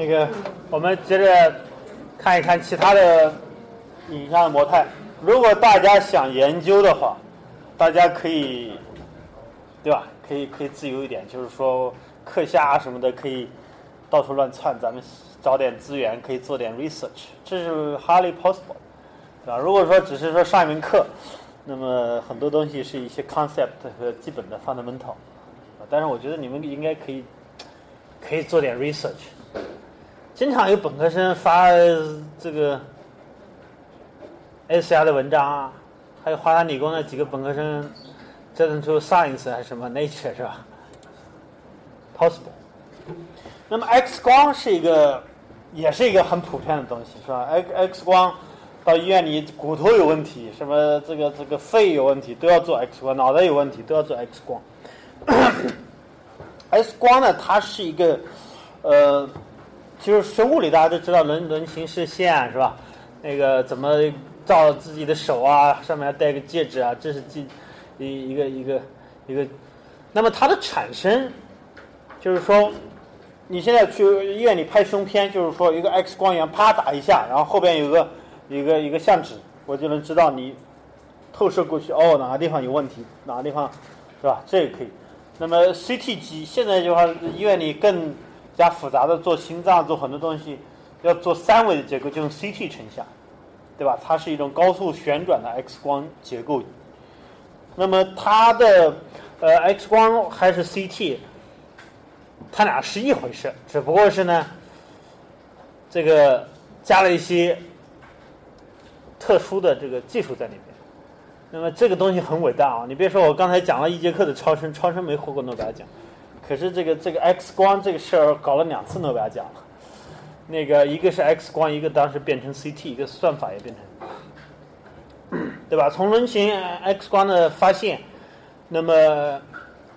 那个，我们接着看一看其他的影像模态。如果大家想研究的话，大家可以，对吧？可以可以自由一点，就是说课下啊什么的可以到处乱窜，咱们找点资源，可以做点 research，这是 highly possible，对吧？如果说只是说上一门课，那么很多东西是一些 concept 和基本的 fundamental，但是我觉得你们应该可以可以做点 research。经常有本科生发这个 S R 的文章啊，还有华南理工的几个本科生折腾出 Science 还是什么 Nature 是吧？Possible。那么 X 光是一个，也是一个很普遍的东西是吧？X X 光到医院里骨头有问题，什么这个这个肺有问题都要做 X 光，脑袋有问题都要做 X 光。X 光呢，它是一个呃。就是学物理大家都知道轮轮形视线是吧？那个怎么照自己的手啊？上面还戴个戒指啊？这是记一一个一个一个。那么它的产生，就是说，你现在去医院里拍胸片，就是说一个 X 光源啪打一下，然后后边有个一个一个相纸，我就能知道你透射过去哦哪个地方有问题，哪个地方是吧？这也可以。那么 CT 机现在的话医院里更。加复杂的做心脏做很多东西，要做三维的结构就用 CT 成像，对吧？它是一种高速旋转的 X 光结构。那么它的呃 X 光还是 CT，它俩是一回事，只不过是呢，这个加了一些特殊的这个技术在里面。那么这个东西很伟大啊！你别说我刚才讲了一节课的超声，超声没获过诺贝尔奖。可是这个这个 X 光这个事儿搞了两次诺贝尔奖，那个一个是 X 光，一个当时变成 CT，一个算法也变成，对吧？从人形 X 光的发现，那么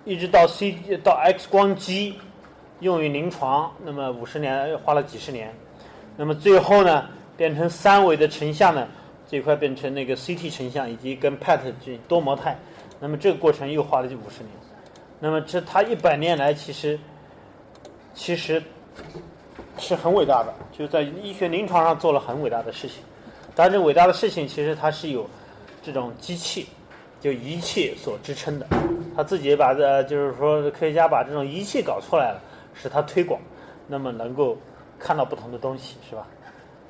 一直到 C 到 X 光机用于临床，那么五十年花了几十年，那么最后呢变成三维的成像呢，这块变成那个 CT 成像，以及跟 PET 多模态，那么这个过程又花了就五十年。那么这他一百年来其实其实是很伟大的，就在医学临床上做了很伟大的事情。但这伟大的事情其实它是有这种机器就仪器所支撑的。他自己把这就是说科学家把这种仪器搞出来了，使它推广，那么能够看到不同的东西，是吧？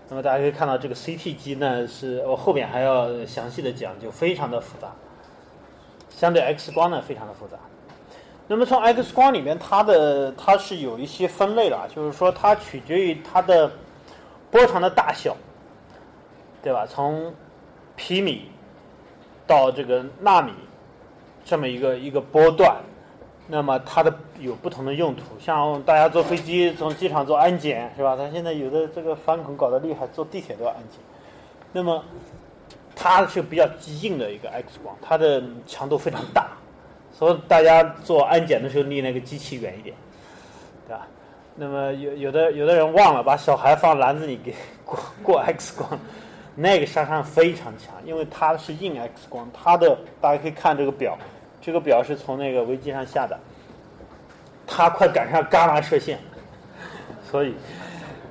那么大家可以看到这个 CT 机呢，是我后边还要详细的讲，就非常的复杂，相对 X 光呢非常的复杂。那么从 X 光里面，它的它是有一些分类了，就是说它取决于它的波长的大小，对吧？从皮米到这个纳米这么一个一个波段，那么它的有不同的用途。像大家坐飞机从机场做安检，是吧？它现在有的这个反恐搞得厉害，坐地铁都要安检。那么它是比较硬的一个 X 光，它的强度非常大。所以大家做安检的时候离那个机器远一点，对吧？那么有有的有的人忘了把小孩放篮子里给过过 X 光，那个杀伤非常强，因为它是硬 X 光，它的大家可以看这个表，这个表是从那个维基上下的，它快赶上伽马射线，所以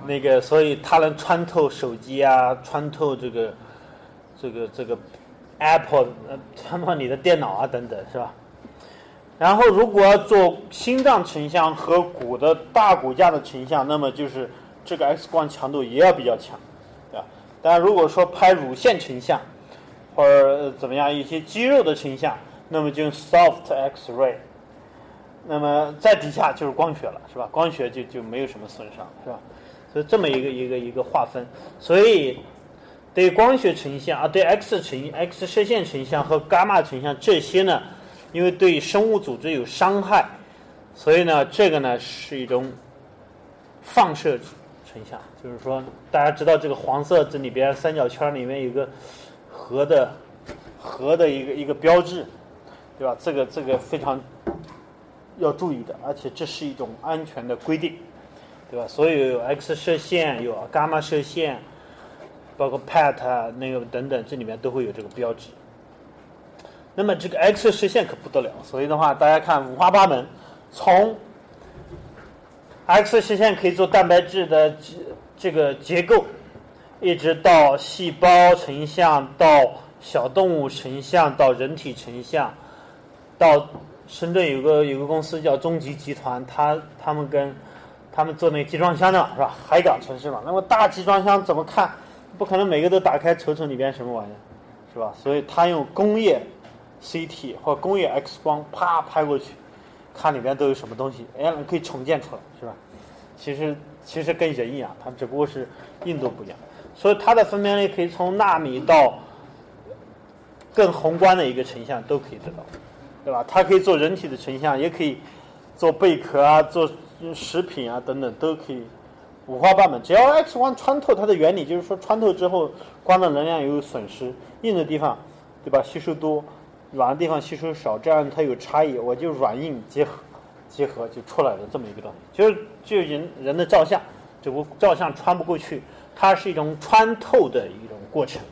那个所以它能穿透手机啊，穿透这个这个这个 Apple 呃穿透你的电脑啊等等，是吧？然后，如果要做心脏成像和骨的大骨架的成像，那么就是这个 X 光强度也要比较强，对吧？但如果说拍乳腺成像，或者怎么样一些肌肉的成像，那么就用 soft X-ray。那么在底下就是光学了，是吧？光学就就没有什么损伤，是吧？所以这么一个一个一个划分。所以对光学成像啊，对 X 成 X 射线成像和伽马成像这些呢？因为对生物组织有伤害，所以呢，这个呢是一种放射成像，就是说，大家知道这个黄色这里边三角圈里面有个核的核的一个一个标志，对吧？这个这个非常要注意的，而且这是一种安全的规定，对吧？所以有 X 射线，有伽马射线，包括 PET 那个等等，这里面都会有这个标志。那么这个 X 射线可不得了，所以的话，大家看五花八门，从 X 射线可以做蛋白质的这个结构，一直到细胞成像，到小动物成像，到人体成像，到深圳有个有个公司叫中极集团，他他们跟他们做那个集装箱的是吧？海港城市嘛，那么大集装箱怎么看？不可能每个都打开瞅瞅里边什么玩意儿，是吧？所以他用工业 CT 或工业 X 光啪拍过去。看里面都有什么东西，哎，可以重建出来，是吧？其实其实跟人一样，它只不过是硬度不一样，所以它的分辨率可以从纳米到更宏观的一个成像都可以得到，对吧？它可以做人体的成像，也可以做贝壳啊，做食品啊等等都可以五花八门。只要 X 光穿透，它的原理就是说穿透之后光的能量有损失，硬的地方对吧吸收多。软的地方吸收少，这样它有差异，我就软硬结合，结合就出来了这么一个东西。就是就人人的照相，这不照相穿不过去，它是一种穿透的一种过程，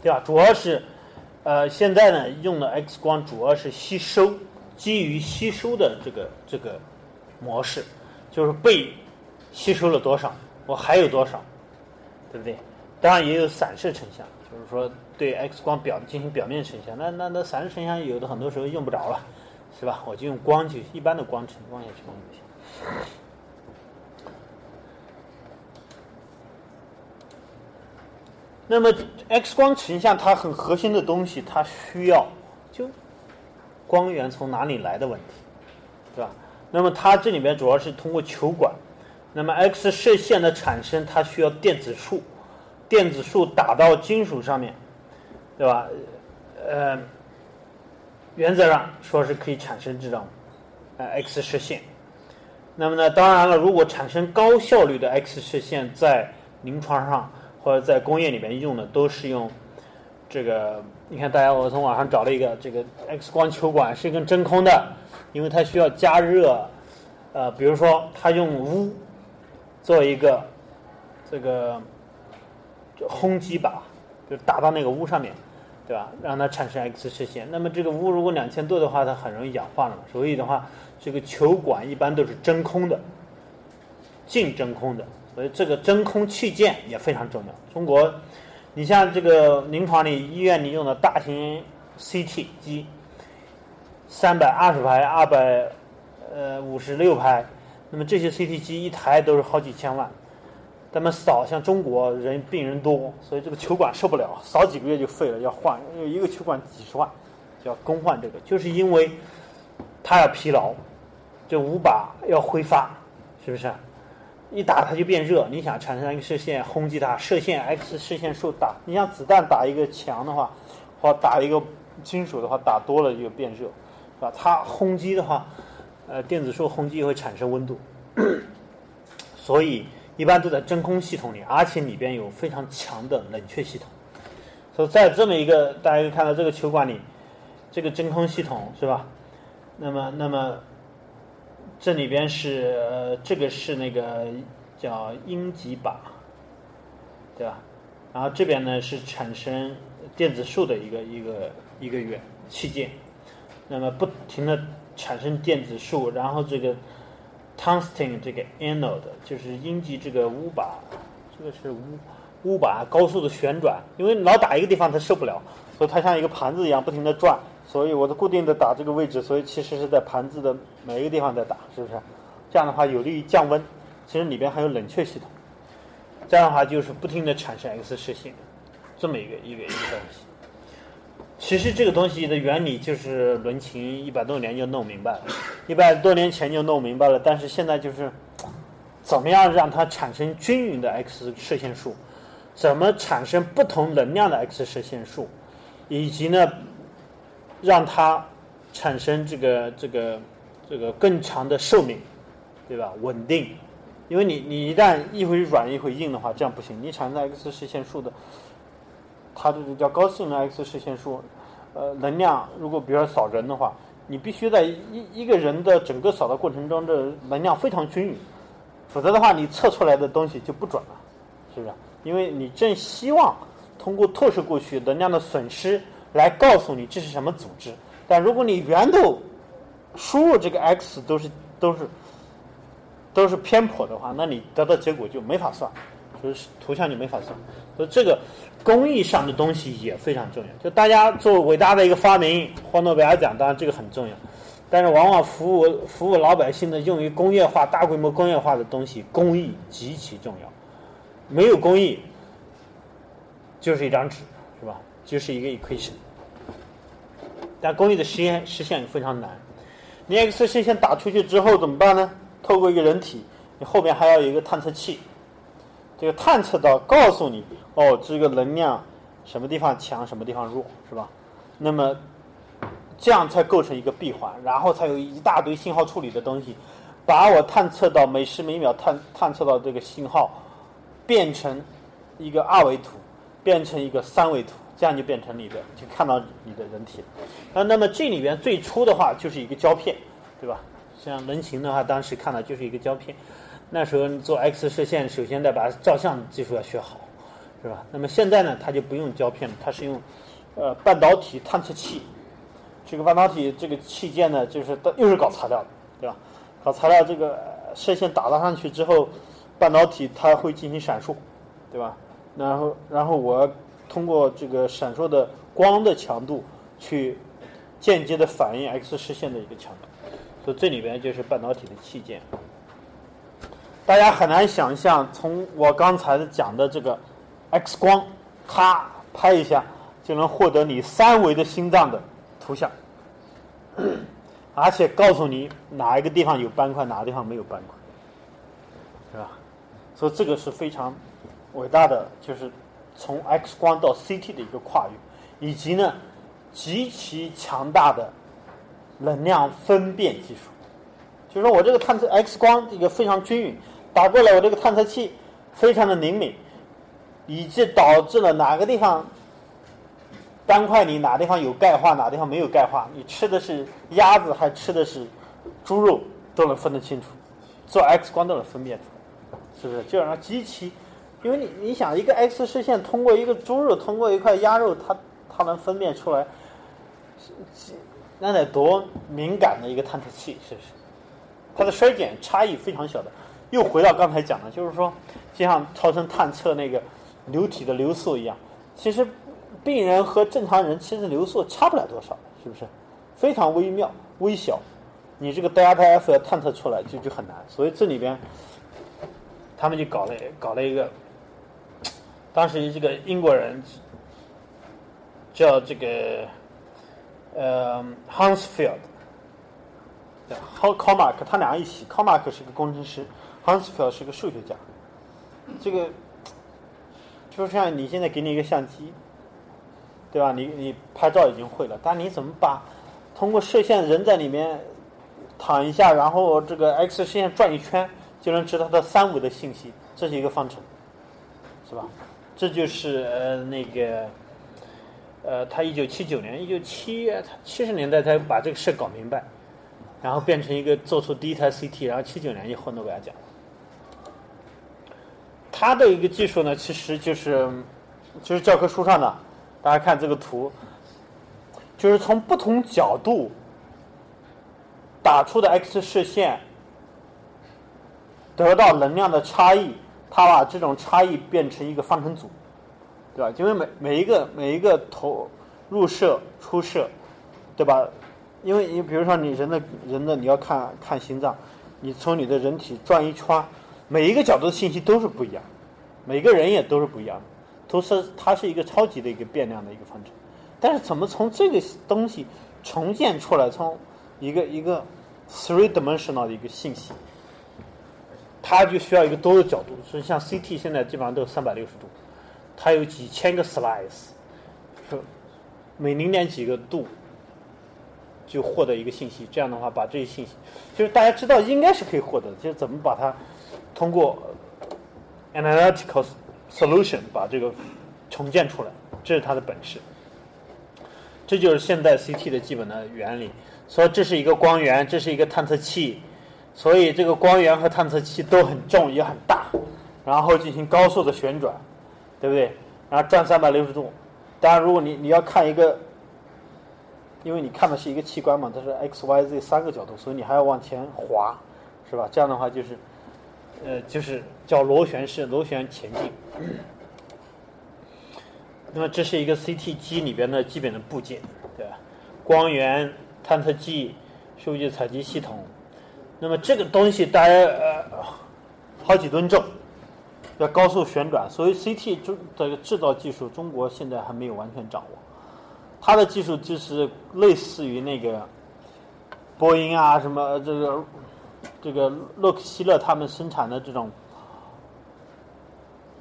对吧？主要是，呃，现在呢用的 X 光主要是吸收，基于吸收的这个这个模式，就是被吸收了多少，我还有多少，对不对？当然也有散射成像，就是说。对 X 光表进行表面成像，那那那散射成像有的很多时候用不着了，是吧？我就用光就一般的光成光下去光就行。那么 X 光成像它很核心的东西，它需要就光源从哪里来的问题，是吧？那么它这里面主要是通过球管，那么 X 射线的产生它需要电子束，电子束打到金属上面。对吧？呃，原则上说是可以产生这种呃 X 射线。那么呢，当然了，如果产生高效率的 X 射线，在临床上或者在工业里面用的，都是用这个。你看，大家我从网上找了一个这个 X 光球管，是一根真空的，因为它需要加热。呃，比如说，它用钨做一个这个轰击靶，就打到那个钨上面。对吧？让它产生 X 射线。那么这个钨如果两千度的话，它很容易氧化了嘛。所以的话，这个球管一般都是真空的，净真空的。所以这个真空器件也非常重要。中国，你像这个临床里、医院里用的大型 CT 机，三百二十排、二百呃五十六排，那么这些 CT 机一台都是好几千万。咱们扫像中国人病人多，所以这个球馆受不了，扫几个月就废了，要换，因为一个球馆几十万，就要更换这个，就是因为它要疲劳，这五把要挥发，是不是？一打它就变热，你想产生一个射线轰击它，射线 X 射线数打，你像子弹打一个墙的话，或打一个金属的话，打多了就变热，是吧？它轰击的话，呃，电子束轰击会产生温度，所以。一般都在真空系统里，而且里边有非常强的冷却系统。所以在这么一个，大家可以看到这个球管里，这个真空系统是吧？那么，那么这里边是呃，这个是那个叫阴极靶，对吧？然后这边呢是产生电子束的一个一个一个元器件，那么不停的产生电子束，然后这个。Tungsten 这个 anode 就是阴极这个钨靶，这个是钨钨靶高速的旋转，因为老打一个地方它受不了，所以它像一个盘子一样不停的转，所以我的固定的打这个位置，所以其实是在盘子的每一个地方在打，是不是？这样的话有利于降温，其实里边还有冷却系统，这样的话就是不停的产生 X 射线，这么一个一个一个东西。其实这个东西的原理就是伦琴一百多年就弄明白了，一百多年前就弄明白了。但是现在就是怎么样让它产生均匀的 X 射线数，怎么产生不同能量的 X 射线数，以及呢让它产生这个这个这个更长的寿命，对吧？稳定，因为你你一旦一会软一会硬的话，这样不行。你产生 X 射线数的。它这个叫高性能 X 射线数，呃，能量如果比如说扫人的话，你必须在一一个人的整个扫的过程中，这能量非常均匀，否则的话，你测出来的东西就不准了，是不是？因为你正希望通过透射过去能量的损失来告诉你这是什么组织，但如果你源头输入这个 X 都是都是都是偏颇的话，那你得到结果就没法算，就是图像就没法算。所以这个工艺上的东西也非常重要。就大家做伟大的一个发明，获诺贝尔奖，当然这个很重要。但是往往服务服务老百姓的用于工业化、大规模工业化的东西，工艺极其重要。没有工艺，就是一张纸，是吧？就是一个 equation。但工艺的实验实现非常难。你 X 射线打出去之后怎么办呢？透过一个人体，你后边还要有一个探测器，这个探测到告诉你，哦，这个能量什么地方强，什么地方弱，是吧？那么。这样才构成一个闭环，然后才有一大堆信号处理的东西，把我探测到每时每秒探探测到这个信号，变成一个二维图，变成一个三维图，这样就变成你的，就看到你的人体。啊，那么这里边最初的话就是一个胶片，对吧？像人形的话，当时看到就是一个胶片。那时候做 X 射线，首先得把照相技术要学好，是吧？那么现在呢，它就不用胶片了，它是用呃半导体探测器。这个半导体这个器件呢，就是又是搞材料的，对吧？搞材料，这个射线打到上去之后，半导体它会进行闪烁，对吧？然后，然后我通过这个闪烁的光的强度去间接的反映 X 射线的一个强度，所以这里边就是半导体的器件。大家很难想象，从我刚才讲的这个 X 光，咔拍一下就能获得你三维的心脏的图像。而且告诉你哪一个地方有斑块，哪个地方没有斑块，是吧？所以这个是非常伟大的，就是从 X 光到 CT 的一个跨越，以及呢极其强大的能量分辨技术。就是说我这个探测 X 光这个非常均匀，打过来我这个探测器非常的灵敏，以及导致了哪个地方。斑块里哪地方有钙化，哪地方没有钙化？你吃的是鸭子还吃的是猪肉，都能分得清楚。做 X 光都能分辨出来，是不是？就让机器，因为你你想一个 X 射线通过一个猪肉，通过一块鸭肉，它它能分辨出来，那得多敏感的一个探测器，是不是？它的衰减差异非常小的。又回到刚才讲的，就是说，就像超声探测那个流体的流速一样，其实。病人和正常人其实流速差不了多少，是不是？非常微妙、微小，你这个 delta F 要探测出来就就很难。所以这里边，他们就搞了搞了一个，当时这个英国人叫这个呃 Hansfield，对，Cormac，他俩一起，Cormac 是个工程师，Hansfield 是个数学家。这个就像你现在给你一个相机。对吧？你你拍照已经会了，但你怎么把通过射线人在里面躺一下，然后这个 X 射线转一圈，就能知道它三维的信息？这是一个方程，是吧？这就是呃那个呃，他一九七九年，一九七七十年代才把这个事搞明白，然后变成一个做出第一台 CT，然后七九年就获诺贝尔奖。他的一个技术呢，其实就是就是教科书上的。大家看这个图，就是从不同角度打出的 X 射线得到能量的差异，它把这种差异变成一个方程组，对吧？因为每每一个每一个投入射出射，对吧？因为你比如说你人的人的你要看看心脏，你从你的人体转一圈，每一个角度的信息都是不一样，每个人也都是不一样的。都是它是一个超级的一个变量的一个方程，但是怎么从这个东西重建出来，从一个一个 three dimensional 的一个信息，它就需要一个多的角度，所以像 CT 现在基本上都是三百六十度，它有几千个 slice，每零点几个度就获得一个信息，这样的话把这些信息，就是大家知道应该是可以获得的，就是怎么把它通过 analytical。solution 把这个重建出来，这是它的本事。这就是现代 CT 的基本的原理。说这是一个光源，这是一个探测器，所以这个光源和探测器都很重也很大，然后进行高速的旋转，对不对？然后转三百六十度。当然，如果你你要看一个，因为你看的是一个器官嘛，它是 X、Y、Z 三个角度，所以你还要往前滑，是吧？这样的话就是呃，就是叫螺旋式螺旋前进。那么这是一个 CT 机里边的基本的部件，对吧？光源、探测器、数据采集系统。那么这个东西大概呃好几吨重，要高速旋转。所以 CT 中的制造技术，中国现在还没有完全掌握。它的技术就是类似于那个波音啊，什么这个这个洛克希勒他们生产的这种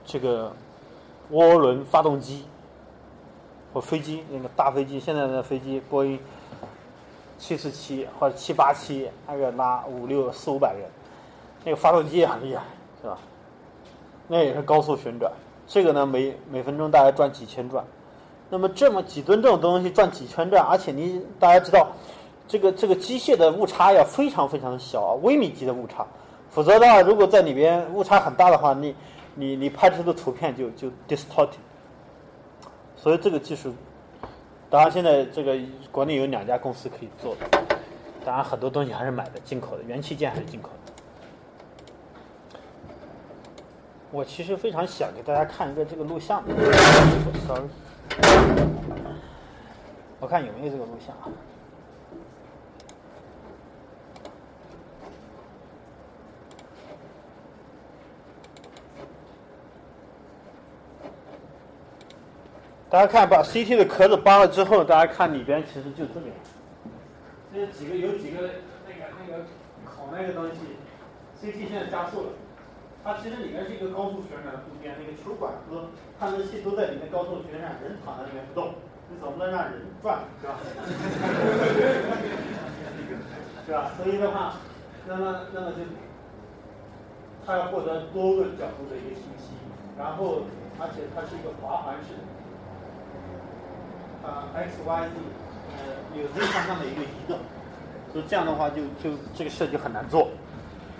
这个涡轮发动机。或飞机那个大飞机，现在的飞机波音七四七或者七八七，那个拉五六四五百人，那个发动机也很厉害，是吧？那也是高速旋转，这个呢每每分钟大概转几千转。那么这么几吨这种东西转几千转，而且你大家知道，这个这个机械的误差要非常非常小，微米级的误差，否则的话，如果在里边误差很大的话，你你你拍出的图片就就 distorted。所以这个技术，当然现在这个国内有两家公司可以做的，当然很多东西还是买的进口的，元器件还是进口的。我其实非常想给大家看一个这个录像稍微我看有没有这个录像啊。大家看，把 CT 的壳子扒了之后，大家看里边其实就这个样。这几个有几个那个那个孔那个东西，CT 现在加速了。它其实里面是一个高速旋转的部件，那个球管和探测器都在里面高速旋转，人躺在里面不动，你总不能让人转，是吧？是吧？所以的话，那么那么就它要获得多个角度的一个信息，然后而且它是一个滑环式的。啊，x y z，呃，有 z 方向的一个移动，所以这样的话就就这个事就很难做，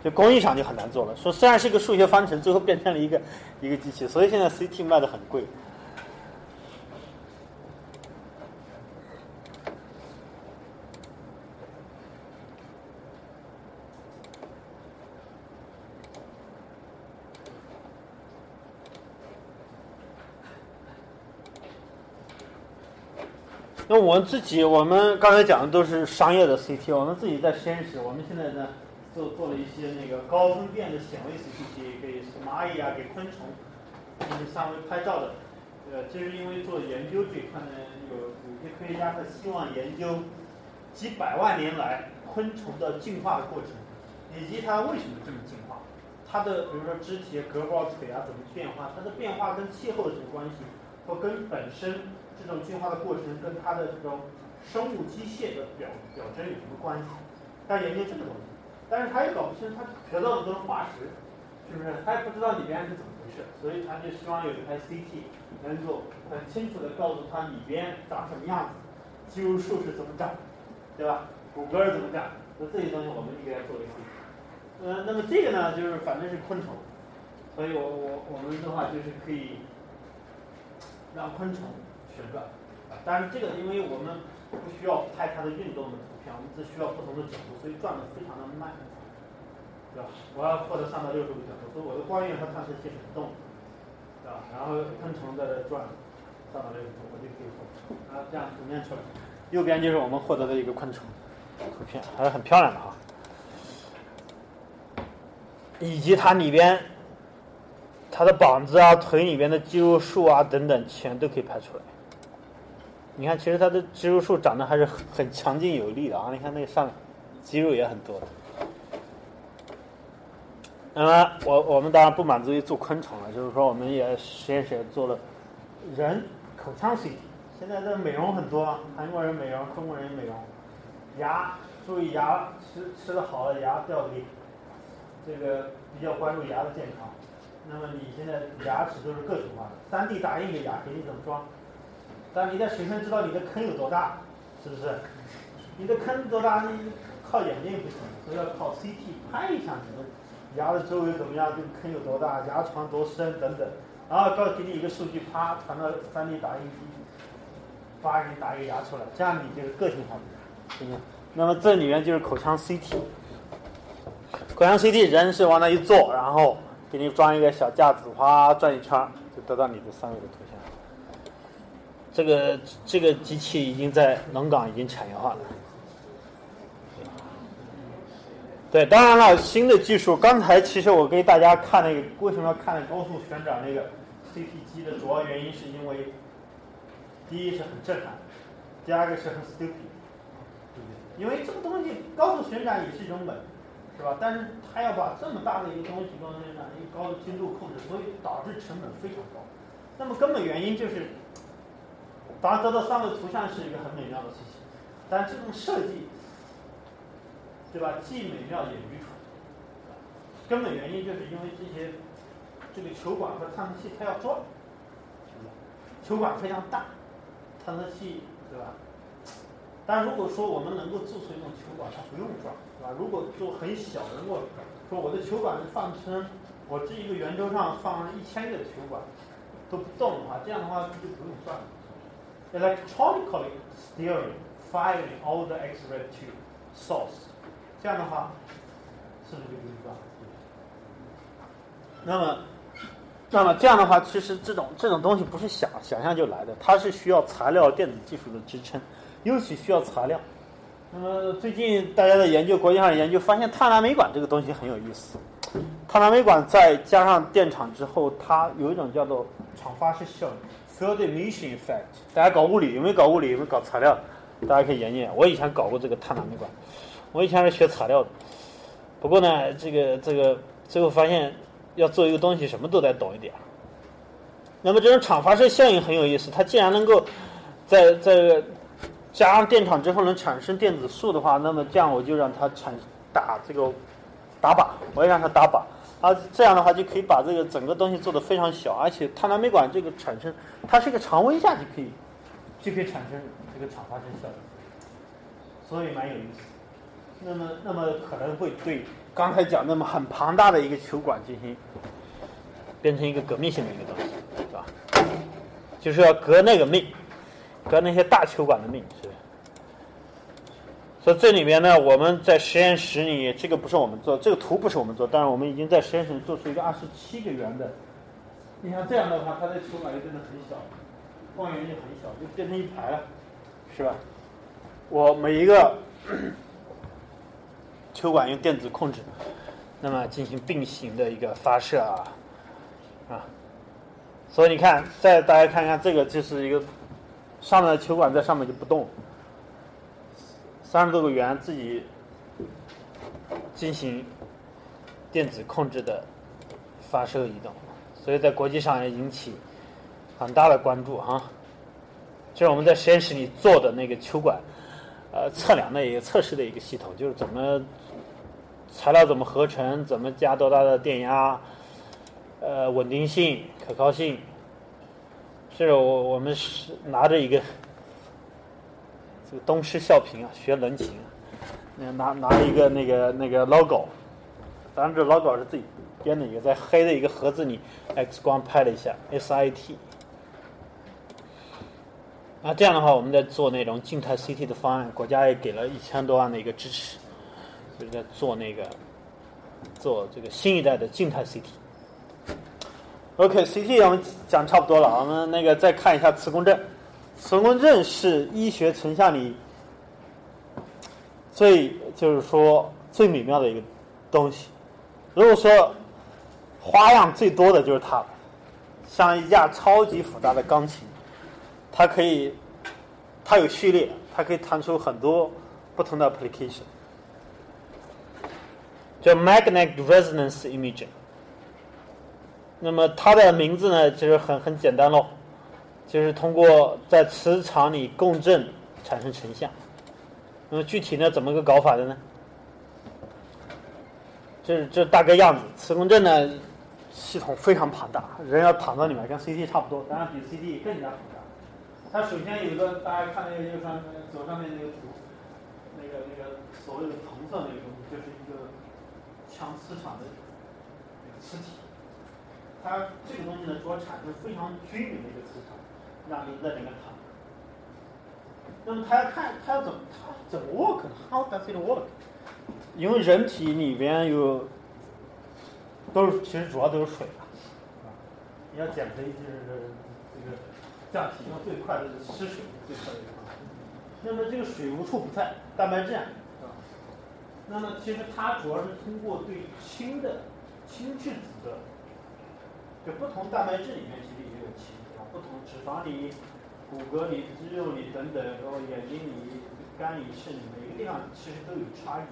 就工艺上就很难做了。说虽然是一个数学方程，最后变成了一个一个机器，所以现在 CT 卖的很贵。我们自己，我们刚才讲的都是商业的 CT，我们自己在实验室，我们现在呢做做了一些那个高分辨的显微 CT，给蚂蚁啊，给昆虫进行三维拍照的。呃，就是因为做研究这块呢，有有些科学家他希望研究几百万年来昆虫的进化的过程，以及它为什么这么进化，它的比如说肢体、胳膊、腿啊怎么变化，它的变化跟气候有什么关系，或跟本身。这种进化的过程跟它的这种生物机械的表表征有什么关系？他研究这个东西，但是他也搞不清，他得到的都是化石，是不是？他也不知道里边是怎么回事，所以他就希望有一台 CT 能够很清楚的告诉他里边长什么样子，肌肉束是怎么长，对吧？骨骼是怎么长？那这些东西我们应该做一个 CT。呃，那么这个呢，就是反正是昆虫，所以我我我们的话就是可以让昆虫。旋转，但是这个因为我们不需要拍它的运动的图片，我们只需要不同的角度，所以转的非常的慢，对吧？我要获得三百六十度角度，所以我的光源和探测器是不动，对吧？然后昆虫在这转三百六十度，我就可以获啊，这样图片出来，右边就是我们获得的一个昆虫图片，还是很漂亮的哈，以及它里边它的膀子啊、腿里边的肌肉束啊等等，全都可以拍出来。你看，其实它的肌肉树长得还是很强劲有力的啊！你看那个上肌肉也很多。那么，我我们当然不满足于做昆虫了，就是说，我们也实验室也做了人口腔 CT。现在这美容很多，韩国人美容，中国人美容。牙，注意牙吃吃的好了，牙掉离，这个比较关注牙的健康。那么你现在牙齿都是个性化的，三 D 打印的牙给你怎么装？但你的学生知道你的坑有多大，是不是？你的坑多大？你靠眼睛不行，所以要靠 CT 拍一下你的牙的周围怎么样，这个坑有多大，牙床多深等等，然后告给你一个数据，啪传到 3D 打印机，啪给你打一个牙出来，这样你就是个性化的，行不行？那么这里面就是口腔 CT，口腔 CT 人是往那一坐，然后给你装一个小架子，哗转一圈，就得到你的三维的图像。这个这个机器已经在龙岗已经产业化了。对，当然了，新的技术，刚才其实我给大家看那个为什么要看那高速旋转那个 CT 机的主要原因，是因为第一是很震撼，第二个是很 stupid，对不对？因为这个东西高速旋转也是一种美，是吧？但是它要把这么大的一个东西高速旋转，一个高的精度控制，所以导致成本非常高。那么根本原因就是，当然得到三维图像是一个很美妙的事情，但这种设计。对吧？既美妙也愚蠢。根本原因就是因为这些这个球管和探测器它要转，球管非常大，探测器对吧？但如果说我们能够做出一种球管，它不用转，对吧？如果做很小，如果说我的球管是放撑我这一个圆周上放一千个球管都不动的话，这样的话就不用转了。Electronically steering, firing all the X-ray to source. 这样的话，是不是就不一样？那么，那么这样的话，其实这种这种东西不是想想象就来的，它是需要材料电子技术的支撑，尤其需要材料。那么最近大家的研究，国际上研究发现，碳纳米管这个东西很有意思。碳纳米管再加上电场之后，它有一种叫做场发式效应 （field emission effect）。大家搞物理有没有搞物理？有没有搞材料？大家可以研究。我以前搞过这个碳纳米管。我以前是学材料的，不过呢，这个这个最后发现要做一个东西，什么都得懂一点。那么这种场发射效应很有意思，它既然能够在在加上电场之后能产生电子束的话，那么这样我就让它产打这个打靶，我也让它打靶，啊，这样的话就可以把这个整个东西做得非常小，而且碳纳米管这个产生，它是一个常温下就可以就可以产生这个场发射效应，所以蛮有意思。那么，那么可能会对刚才讲那么很庞大的一个球管进行变成一个革命性的一个东西，是吧？就是要革那个命，革那些大球管的命，是。所以这里面呢，我们在实验室里，这个不是我们做，这个图不是我们做，但是我们已经在实验室做出一个二十七个圆的。你像这样的话，它的球管就变得很小，光源就很小，就变成一排了，是吧？我每一个。球管用电子控制，那么进行并行的一个发射啊，啊，所以你看，再大家看看这个，就是一个上面的球管在上面就不动，三十多个圆自己进行电子控制的发射移动，所以在国际上也引起很大的关注哈。这是我们在实验室里做的那个球管，呃，测量的一个测试的一个系统，就是怎么。材料怎么合成？怎么加多大的电压？呃，稳定性、可靠性。这是我我们是拿着一个这个东施效颦啊，学人情，那拿拿了一个那个那个 logo，当然这 logo 是自己编的一个，在黑的一个盒子里，X 光拍了一下，SIT。那这样的话，我们在做那种静态 CT 的方案，国家也给了一千多万的一个支持。就是在做那个，做这个新一代的静态 CT。OK，CT 我们讲差不多了，我们那个再看一下磁共振。磁共振是医学成像里最就是说最美妙的一个东西。如果说花样最多的就是它，像一架超级复杂的钢琴，它可以，它有序列，它可以弹出很多不同的 application。叫 magnetic resonance imaging。那么它的名字呢，其实很很简单喽，就是通过在磁场里共振产生成像。那么具体呢，怎么个搞法的呢？这这大概样子，磁共振呢系统非常庞大，人要躺在里面，跟 CT 差不多，当然比 CT 更加复杂。它首先有一个大家看那个右上左上面那个图，那个那个所谓的橙色那个东西，就是一个。强磁场的磁体，它这个东西呢，主要产生非常均匀的一个磁场，让您在里面躺。那么它要看它要怎么它怎么 work？How does it work？因为人体里边有都是其实主要都是水啊，你要减肥就是这个降体重最快的就是吃水最快的一个。那么这个水无处不在，蛋白质啊，那么其实它主要是通过对氢的氢质子的，就不同蛋白质里面其实也有氢，不同脂肪里、骨骼里、肌肉里等等，然后眼睛里、肝里、肾里每个地方其实都有差异。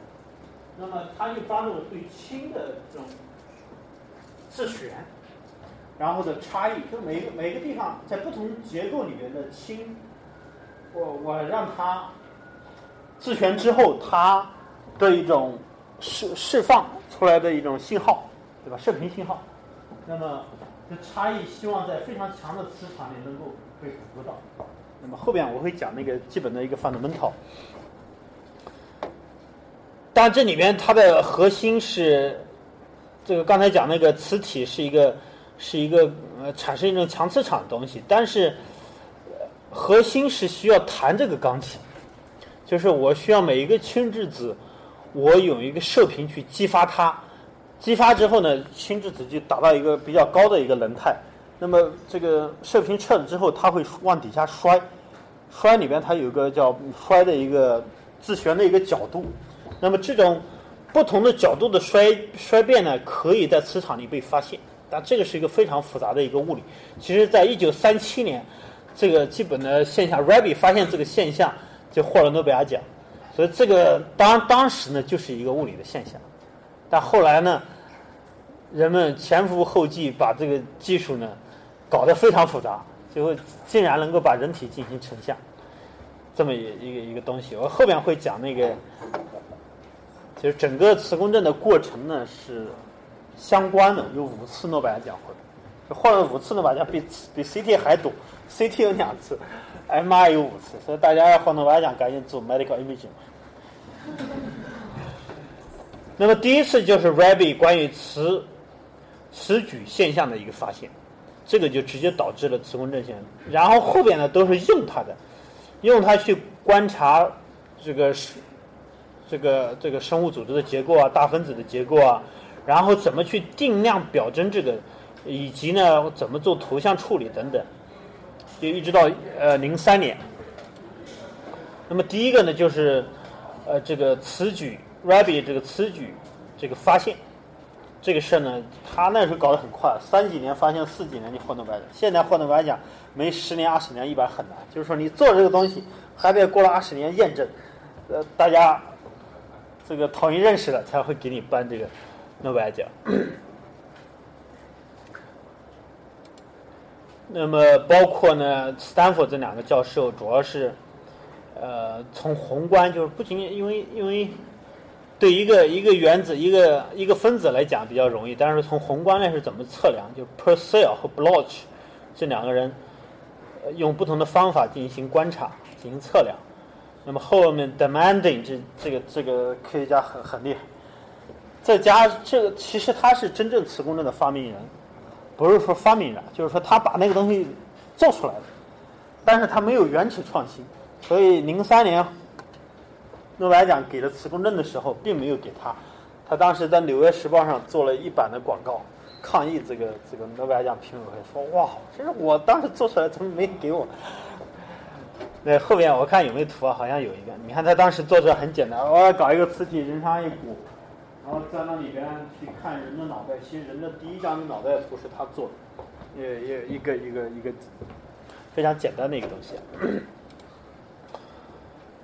那么它就抓住了对氢的这种自旋，然后的差异，就每个每个地方在不同结构里面的氢。我我让它自旋之后，它的一种释释放出来的一种信号，对吧？射频信号。那么这差异希望在非常强的磁场里能够被捕捉到。那么后边我会讲那个基本的一个 fundamental。当然这里面它的核心是这个刚才讲那个磁体是一个是一个呃产生一种强磁场的东西，但是。核心是需要弹这个钢琴，就是我需要每一个氢质子，我用一个射频去激发它，激发之后呢，氢质子就达到一个比较高的一个能态。那么这个射频撤了之后，它会往底下摔，摔里边它有个叫摔的一个自旋的一个角度。那么这种不同的角度的衰衰变呢，可以在磁场里被发现，但这个是一个非常复杂的一个物理。其实在一九三七年。这个基本的现象，Rabi 发现这个现象就获了诺贝尔奖，所以这个当当时呢就是一个物理的现象，但后来呢，人们前赴后继把这个技术呢搞得非常复杂，最后竟然能够把人体进行成像，这么一一个一个东西。我后边会讲那个，就是整个磁共振的过程呢是相关的，有五次诺贝尔奖获得，获了五次诺贝尔奖比比 CT 还多。CT 有两次，MR 有五次，所以大家要换诺贝尔奖，赶紧做 medical imaging。那么第一次就是 Rabi 关于磁磁矩现象的一个发现，这个就直接导致了磁共振现象。然后后边呢都是用它的，用它去观察这个这个这个生物组织的结构啊，大分子的结构啊，然后怎么去定量表征这个，以及呢怎么做图像处理等等。就一直到呃零三年，那么第一个呢就是呃这个磁矩 Rabbi 这个此举这个发现这个事儿呢，他那时候搞得很快，三几年发现，四几年就获诺贝尔奖。现在获诺贝尔奖没十年二十年一般很难，就是说你做这个东西还得过了二十年验证，呃大家这个统一认识了才会给你颁这个诺贝尔奖。那么包括呢，斯坦福这两个教授主要是，呃，从宏观就是不仅仅因为因为对一个一个原子一个一个分子来讲比较容易，但是从宏观来是怎么测量？就 Purcell 和 Bloch 这两个人用不同的方法进行观察进行测量。那么后面 Demanding 这这个这个科学家很很厉害，再加这个其实他是真正磁共振的发明人。不是说发明人，就是说他把那个东西做出来了，但是他没有原始创新，所以零三年诺贝尔奖给了磁共振的时候，并没有给他，他当时在《纽约时报》上做了一版的广告，抗议这个这个诺贝尔奖评委会说：“哇，这是我当时做出来，怎么没给我？”那后边我看有没有图啊？好像有一个，你看他当时做出来很简单，我要搞一个磁体人上一股。然后在那里边去看人的脑袋，其实人的第一张脑袋图是他做的，也也一个一个一个非常简单的一个东西。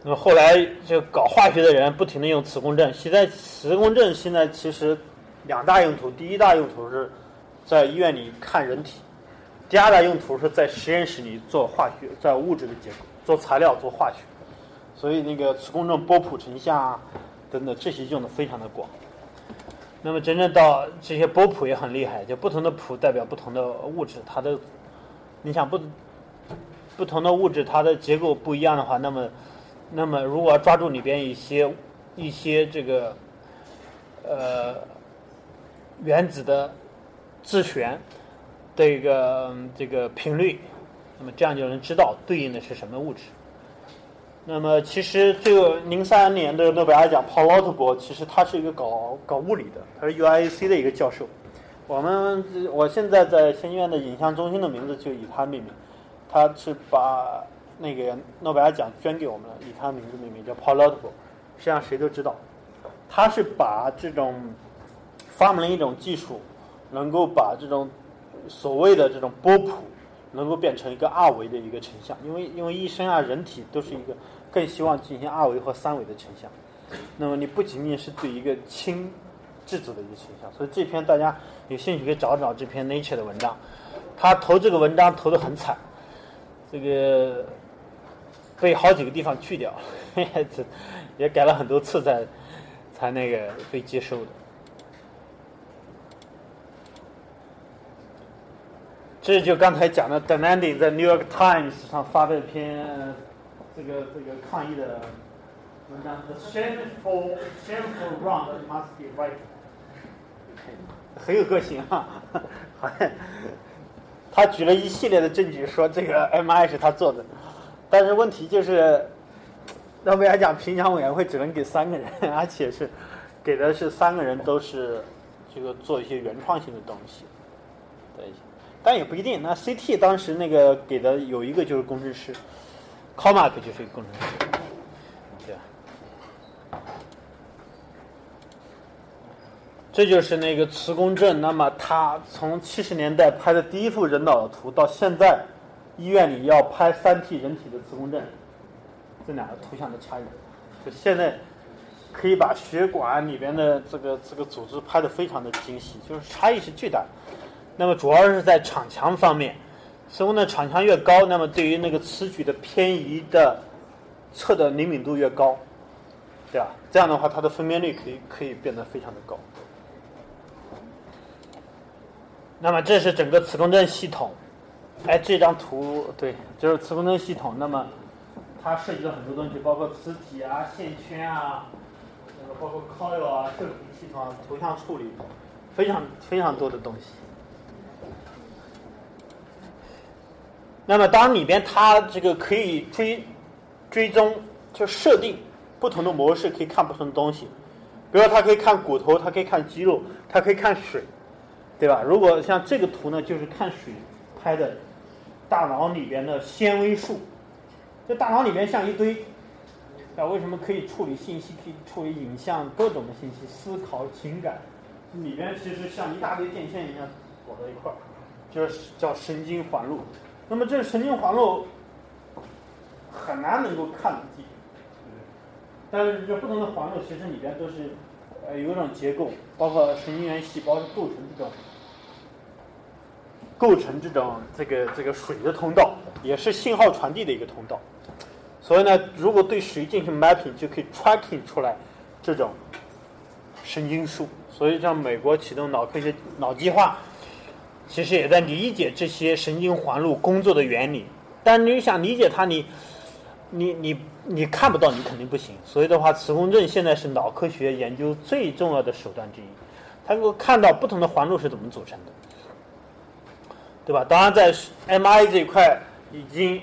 那么后来就搞化学的人不停的用磁共振，现在磁共振现在其实两大用途，第一大用途是在医院里看人体，第二大用途是在实验室里做化学，在物质的结构做材料做化学，所以那个磁共振波谱成像啊等等这些用的非常的广。那么真正到这些波谱也很厉害，就不同的谱代表不同的物质，它的，你想不，不同的物质它的结构不一样的话，那么，那么如果抓住里边一些一些这个，呃，原子的自旋的一个这个频率，那么这样就能知道对应的是什么物质。那么其实这个零三年的诺贝尔奖 Paul Otto 其实他是一个搞搞物理的，他是 UIC 的一个教授。我们我现在在先院的影像中心的名字就以他命名，他是把那个诺贝尔奖捐给我们了，以他名字命名叫 Paul Otto。实际上谁都知道，他是把这种发明了一种技术，能够把这种所谓的这种波谱。能够变成一个二维的一个成像，因为因为医生啊，人体都是一个更希望进行二维和三维的成像。那么你不仅仅是对一个氢质子的一个成像，所以这篇大家有兴趣可以找找这篇 Nature 的文章。他投这个文章投的很惨，这个被好几个地方去掉，也改了很多次才才那个被接受的。这就刚才讲的 d e m a n d i n g 在《New York Times》上发的一篇这个这个抗议的文章，The shameful shameful wrong must be right，很有个性哈，好像。他举了一系列的证据说这个 MI 是他做的，但是问题就是诺贝尔奖评奖委员会只能给三个人，而且是给的是三个人都是这个做一些原创性的东西，对。但也不一定。那 CT 当时那个给的有一个就是工程师，Comac 就是一个工程师，对吧？这就是那个磁共振。那么他从七十年代拍的第一幅人脑的图，到现在医院里要拍三 T 人体的磁共振，这两个图像的差异，就现在可以把血管里边的这个这个组织拍的非常的精细，就是差异是巨大。那么主要是在场墙方面，似乎呢场墙越高，那么对于那个磁矩的偏移的测的灵敏度越高，对吧？这样的话，它的分辨率可以可以变得非常的高。那么这是整个磁共振系统，哎，这张图对，就是磁共振系统。那么它涉及了很多东西，包括磁体啊、线圈啊，那个包括 coil 啊、射频系统、啊图像处理，非常非常多的东西。那么，当里边它这个可以追追踪，就设定不同的模式，可以看不同的东西。比如说，它可以看骨头，它可以看肌肉，它可以看水，对吧？如果像这个图呢，就是看水拍的大脑里边的纤维束。这大脑里边像一堆，啊，为什么可以处理信息？可以处理影像，各种的信息，思考、情感，里边其实像一大堆电线一样裹在一块儿，就是叫神经环路。那么这神经环路很难能够看得见，但是这不同的环路其实里边都是呃有一种结构，包括神经元细胞是构成这种构成这种这个这个水的通道，也是信号传递的一个通道。所以呢，如果对水进行 mapping，就可以 tracking 出来这种神经束。所以像美国启动脑科学脑计划。其实也在理解这些神经环路工作的原理，但你想理解它，你，你你你看不到，你肯定不行。所以的话，磁共振现在是脑科学研究最重要的手段之一，它能够看到不同的环路是怎么组成的，对吧？当然，在 MI 这一块已经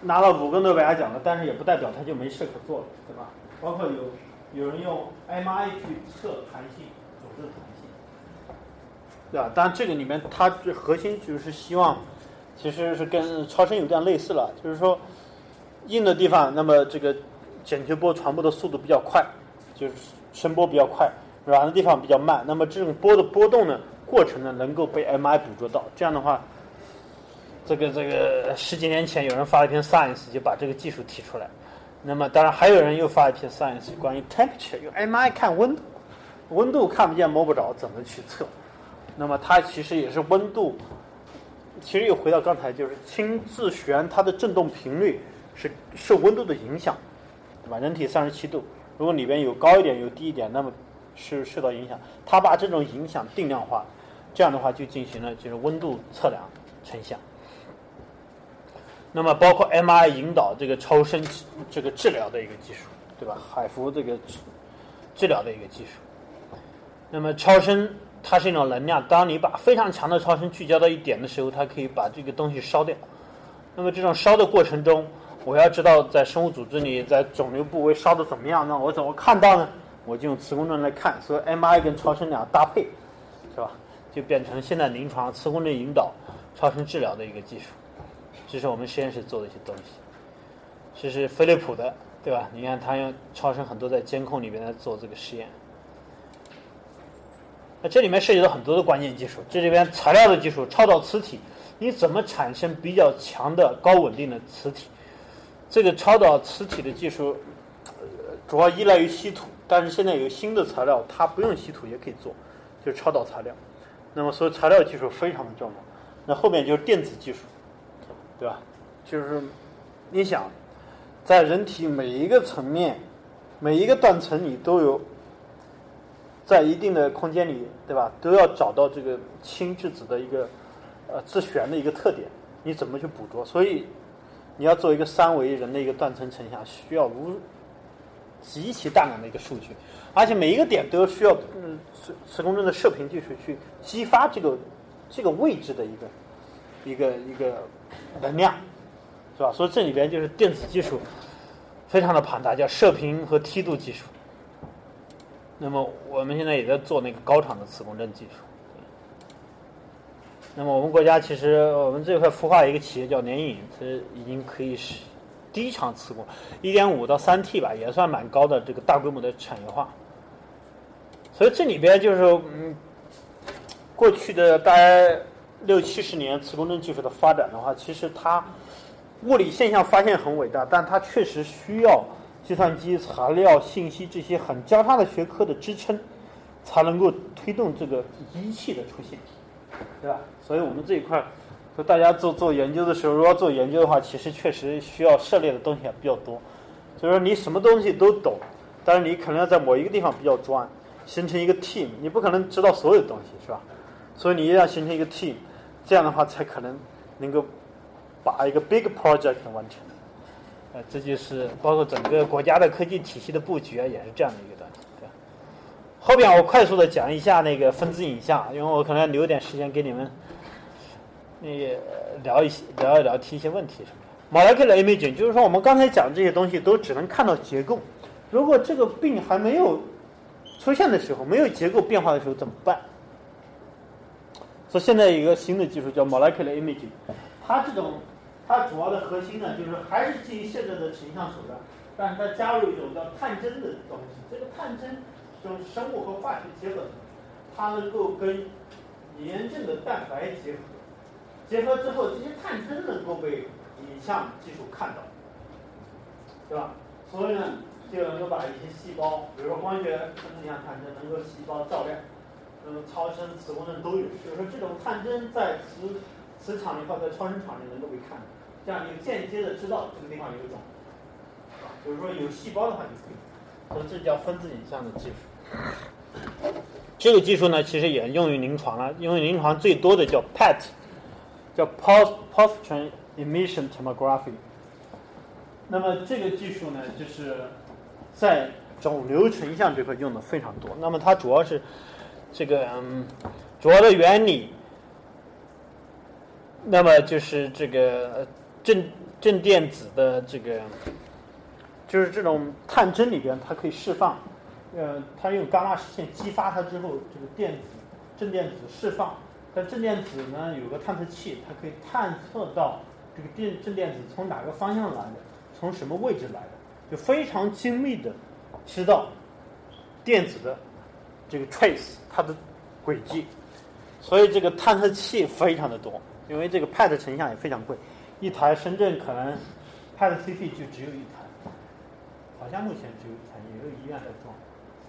拿了五个诺贝尔奖了，但是也不代表它就没事可做了，对吧？包括有有人用 MI 去测弹性组织弹性。对吧？当然，这个里面它最核心就是希望，其实是跟超声有点类似了，就是说，硬的地方，那么这个剪切波传播的速度比较快，就是声波比较快；软的地方比较慢。那么这种波的波动呢，过程呢，能够被 MI 捕捉到。这样的话，这个这个十几年前有人发了一篇 Science，就把这个技术提出来。那么当然还有人又发一篇 Science，关于 Temperature，用 MI 看温度，温度看不见摸不着，怎么去测？那么它其实也是温度，其实又回到刚才，就是氢自旋它的振动频率是受温度的影响，对吧？人体三十七度，如果里边有高一点有低一点，那么是受到影响。它把这种影响定量化，这样的话就进行了就是温度测量成像。那么包括 MI 引导这个超声这个治疗的一个技术，对吧？海服这个治疗的一个技术。那么超声。它是一种能量，当你把非常强的超声聚焦到一点的时候，它可以把这个东西烧掉。那么这种烧的过程中，我要知道在生物组织里，在肿瘤部位烧的怎么样，那我怎么看到呢？我就用磁共振来看，所以 MI 跟超声两个搭配，是吧？就变成现在临床磁共振引导超声治疗的一个技术。这是我们实验室做的一些东西。这是飞利浦的，对吧？你看他用超声很多在监控里边来做这个实验。那这里面涉及到很多的关键技术，这里边材料的技术，超导磁体，你怎么产生比较强的高稳定的磁体？这个超导磁体的技术主要依赖于稀土，但是现在有新的材料，它不用稀土也可以做，就是超导材料。那么所以材料技术非常的重要。那后面就是电子技术，对吧？就是你想，在人体每一个层面、每一个断层里都有，在一定的空间里，对吧？都要找到这个氢质子的一个呃自旋的一个特点，你怎么去捕捉？所以。你要做一个三维人的一个断层成像，需要如极其大量的一个数据，而且每一个点都需要嗯磁磁共振的射频技术去激发这个这个位置的一个一个一个能量，是吧？所以这里边就是电子技术非常的庞大，叫射频和梯度技术。那么我们现在也在做那个高场的磁共振技术。那么我们国家其实我们这块孵化一个企业叫联影，它已经可以是第一场磁共，一点五到三 T 吧，也算蛮高的这个大规模的产业化。所以这里边就是嗯，过去的大家六七十年磁共振技术的发展的话，其实它物理现象发现很伟大，但它确实需要计算机材料信息这些很交叉的学科的支撑，才能够推动这个仪器的出现。对吧？所以我们这一块，就大家做做研究的时候，如果做研究的话，其实确实需要涉猎的东西还比较多。就是说你什么东西都懂，但是你可能要在某一个地方比较专，形成一个 team，你不可能知道所有东西，是吧？所以你一定要形成一个 team，这样的话才可能能够把一个 big project 完成。呃，这就是包括整个国家的科技体系的布局啊，也是这样的一个。后边我快速的讲一下那个分子影像，因为我可能要留点时间给你们，那个聊一些聊一聊提一些问题什么的。Molecular imaging 就是说我们刚才讲这些东西都只能看到结构，如果这个病还没有出现的时候，没有结构变化的时候怎么办？所以现在有一个新的技术叫 Molecular imaging，它这种它主要的核心呢就是还是基于现在的成像手段，但是它加入一种叫探针的东西，这个探针。就是生物和化学结合，它能够跟炎症的蛋白结合，结合之后，这些探针能够被影像技术看到，对吧？所以呢，就能够把一些细胞，比如说光学分子像探针，能够细胞照亮，那么超声、磁共振都有。就是说，这种探针在磁磁场里或在超声场里能够被看到，这样你就间接的知道这个地方有肿，比如说有细胞的话就可以。所以这叫分子影像的技术。这个技术呢，其实也用于临床了。因为临床最多的叫 PET，叫 Post Positron Emission Tomography。那么这个技术呢，就是在肿瘤成像这块用的非常多。那么它主要是这个嗯，主要的原理，那么就是这个正正电子的这个，就是这种探针里边，它可以释放。呃，它用伽马射线激发它之后，这个电子正电子释放。但正电子呢，有个探测器，它可以探测到这个电正电子从哪个方向来的，从什么位置来的，就非常精密的知道电子的这个 trace 它的轨迹。所以这个探测器非常的多，因为这个 PET 成像也非常贵，一台深圳可能 PET CT 就只有一台，好像目前只有一台，也有医院在装。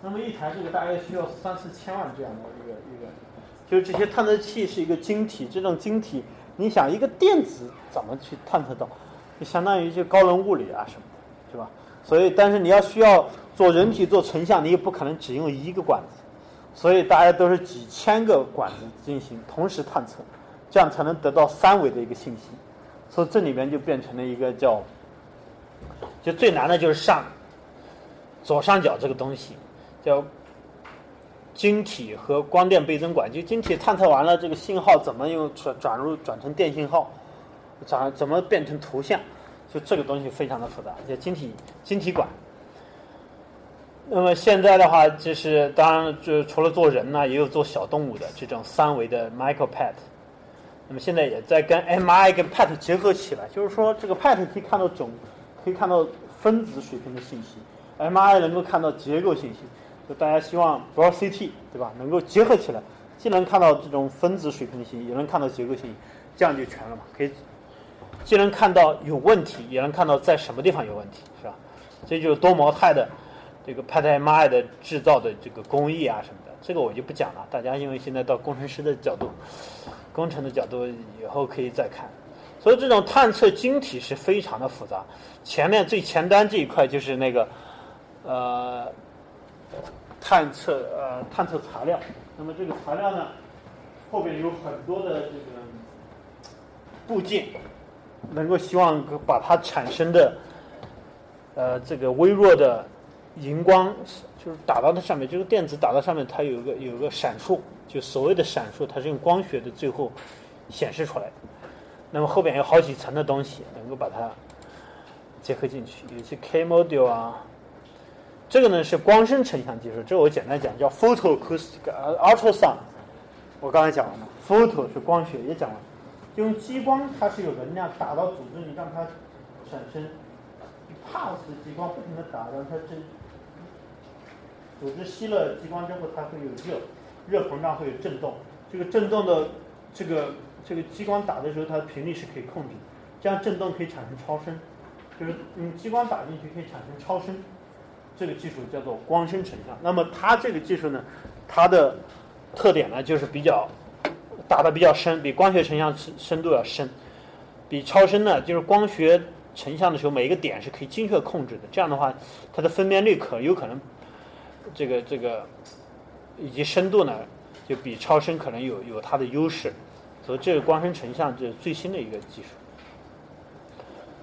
那么一台这个大概需要三四千万这样的一个一个，就是这些探测器是一个晶体，这种晶体，你想一个电子怎么去探测到？就相当于就高能物理啊什么的，是吧？所以，但是你要需要做人体做成像，你也不可能只用一个管子，所以大家都是几千个管子进行同时探测，这样才能得到三维的一个信息。所以这里面就变成了一个叫，就最难的就是上左上角这个东西。叫晶体和光电倍增管，就晶体探测完了，这个信号怎么用转转入转成电信号，转怎么变成图像？就这个东西非常的复杂，叫晶体晶体管。那么现在的话，就是当然就除了做人呢，也有做小动物的这种三维的 micro PET。那么现在也在跟 MI 跟 PET 结合起来，就是说这个 PET 可以看到种，可以看到分子水平的信息，MI 能够看到结构信息。就大家希望不要 CT 对吧？能够结合起来，既能看到这种分子水平的信息，也能看到结构信息，这样就全了嘛？可以既能看到有问题，也能看到在什么地方有问题，是吧？这就是多模态的。这个 PET-MRI 的制造的这个工艺啊什么的，这个我就不讲了。大家因为现在到工程师的角度、工程的角度，以后可以再看。所以这种探测晶体是非常的复杂。前面最前端这一块就是那个呃探测呃探测材料。那么这个材料呢，后边有很多的这个部件，能够希望把它产生的呃这个微弱的。荧光就是打到它上面，就是电子打到上面，它有一个有一个闪烁，就所谓的闪烁，它是用光学的最后显示出来。那么后边有好几层的东西能够把它结合进去，有些 K module 啊，这个呢是光声成像技术，这个我简单讲叫 photoacoustic ultrasound。我刚才讲了嘛，photo 是光学也讲了，用激光它是有能量打到组织里让它产生 pulse 激光不停的打让它这。组织吸了激光之后，它会有热，热膨胀会有震动。这个震动的这个这个激光打的时候，它的频率是可以控制，这样震动可以产生超声，就是用激光打进去可以产生超声。这个技术叫做光声成像。那么它这个技术呢，它的特点呢就是比较打的比较深，比光学成像深深度要深，比超声呢就是光学成像的时候每一个点是可以精确控制的。这样的话，它的分辨率可有可能。这个这个以及深度呢，就比超声可能有有它的优势，所以这个光声成像这是最新的一个技术。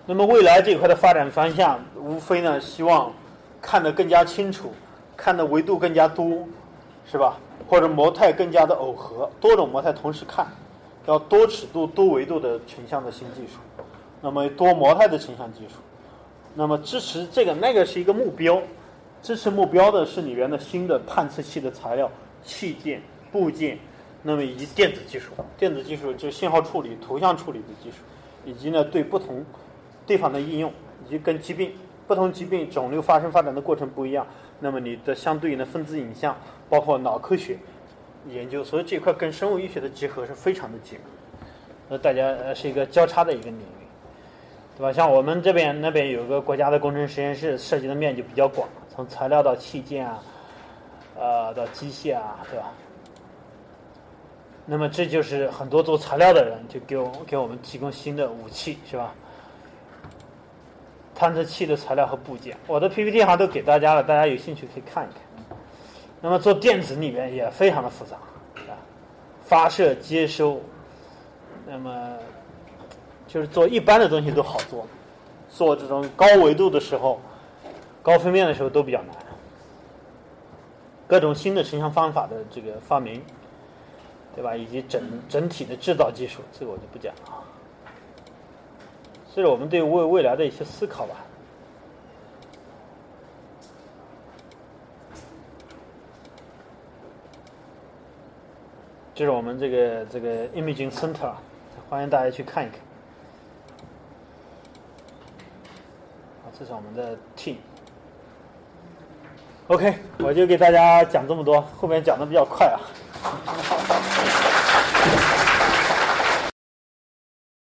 那么未来这一块的发展方向，无非呢希望看得更加清楚，看的维度更加多，是吧？或者模态更加的耦合，多种模态同时看，要多尺度、多维度的成像的新技术。那么多模态的成像技术，那么支持这个那个是一个目标。支持目标的是里面的新的探测器的材料、器件、部件，那么以及电子技术。电子技术就是信号处理、图像处理的技术，以及呢对不同地方的应用，以及跟疾病、不同疾病肿瘤发生发展的过程不一样，那么你的相对应的分子影像，包括脑科学研究，所以这块跟生物医学的结合是非常的紧。那大家是一个交叉的一个领域，对吧？像我们这边那边有个国家的工程实验室，涉及的面就比较广。从材料到器件啊，呃，到机械啊，对吧？那么这就是很多做材料的人就给我给我们提供新的武器，是吧？探测器的材料和部件，我的 PPT 好像都给大家了，大家有兴趣可以看一看。那么做电子里面也非常的复杂，啊，发射、接收，那么就是做一般的东西都好做，做这种高维度的时候。高分辨的时候都比较难，各种新的成像方法的这个发明，对吧？以及整整体的制造技术，这个我就不讲了。这是我们对未未来的一些思考吧。这是我们这个这个 Imaging Center，欢迎大家去看一看。好，这是我们的 team。OK，我就给大家讲这么多，后面讲的比较快啊。